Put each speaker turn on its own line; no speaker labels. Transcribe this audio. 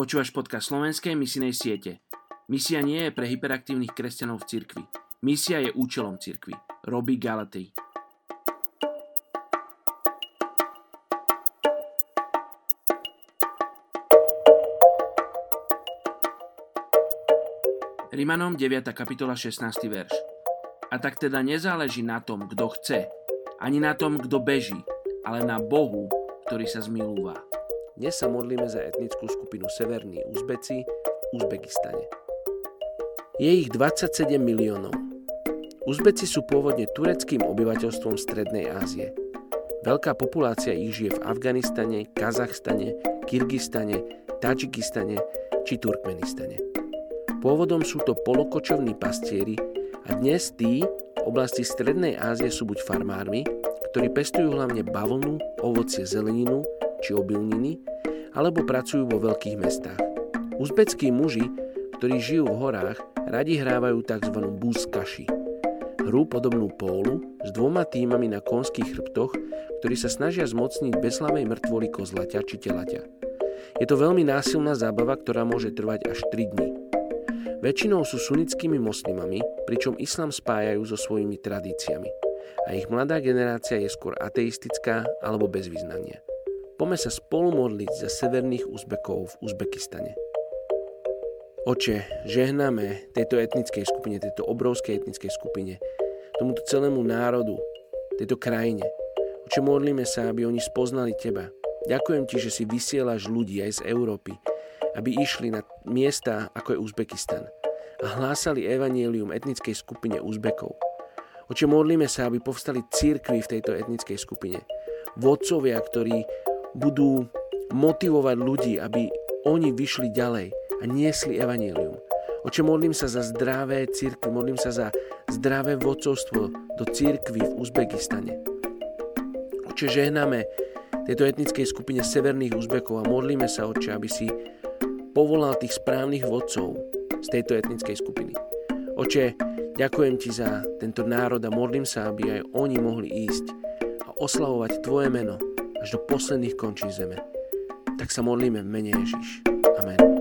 Počúvaš podcast slovenskej misijnej siete. Misia nie je pre hyperaktívnych kresťanov v cirkvi. Misia je účelom cirkvi. Robí Galatej. Rimanom 9. kapitola 16. verš. A tak teda nezáleží na tom, kto chce, ani na tom, kto beží, ale na Bohu, ktorý sa zmilúva.
Dnes sa modlíme za etnickú skupinu Severní Uzbeci v Uzbekistane. Je ich 27 miliónov. Uzbeci sú pôvodne tureckým obyvateľstvom Strednej Ázie. Veľká populácia ich žije v Afganistane, Kazachstane, Kyrgyzstane, Tadžikistane či Turkmenistane. Pôvodom sú to polokočovní pastieri a dnes tí v oblasti Strednej Ázie sú buď farmármi, ktorí pestujú hlavne bavlnu, ovocie, zeleninu či obilniny, alebo pracujú vo veľkých mestách. Uzbeckí muži, ktorí žijú v horách, radi hrávajú tzv. búskaši. Hru podobnú pólu s dvoma týmami na konských chrbtoch, ktorí sa snažia zmocniť bezhlavej mŕtvoly kozlaťa či telaťa. Je to veľmi násilná zábava, ktorá môže trvať až 3 dní. Väčšinou sú sunnickými moslimami, pričom islám spájajú so svojimi tradíciami. A ich mladá generácia je skôr ateistická alebo bez vyznania. Pome sa spolu modliť za severných Uzbekov v Uzbekistane. Oče, žehnáme tejto etnickej skupine, tejto obrovskej etnickej skupine, tomuto celému národu, tejto krajine. Oče, modlíme sa, aby oni spoznali Teba. Ďakujem Ti, že si vysielaš ľudí aj z Európy, aby išli na miesta, ako je Uzbekistan a hlásali evanielium etnickej skupine Uzbekov. Oče, modlíme sa, aby povstali církvy v tejto etnickej skupine. Vodcovia, ktorí budú motivovať ľudí, aby oni vyšli ďalej a niesli evanílium. Oče, modlím sa za zdravé církvy, modlím sa za zdravé vodcovstvo do církvy v Uzbekistane. Oče, žehnáme tejto etnickej skupine severných Uzbekov a modlíme sa, oče, aby si povolal tých správnych vodcov z tejto etnickej skupiny. Oče, ďakujem ti za tento národ a modlím sa, aby aj oni mohli ísť a oslavovať Tvoje meno až do posledných končí zeme. Tak sa modlíme v mene Ježiš. Amen.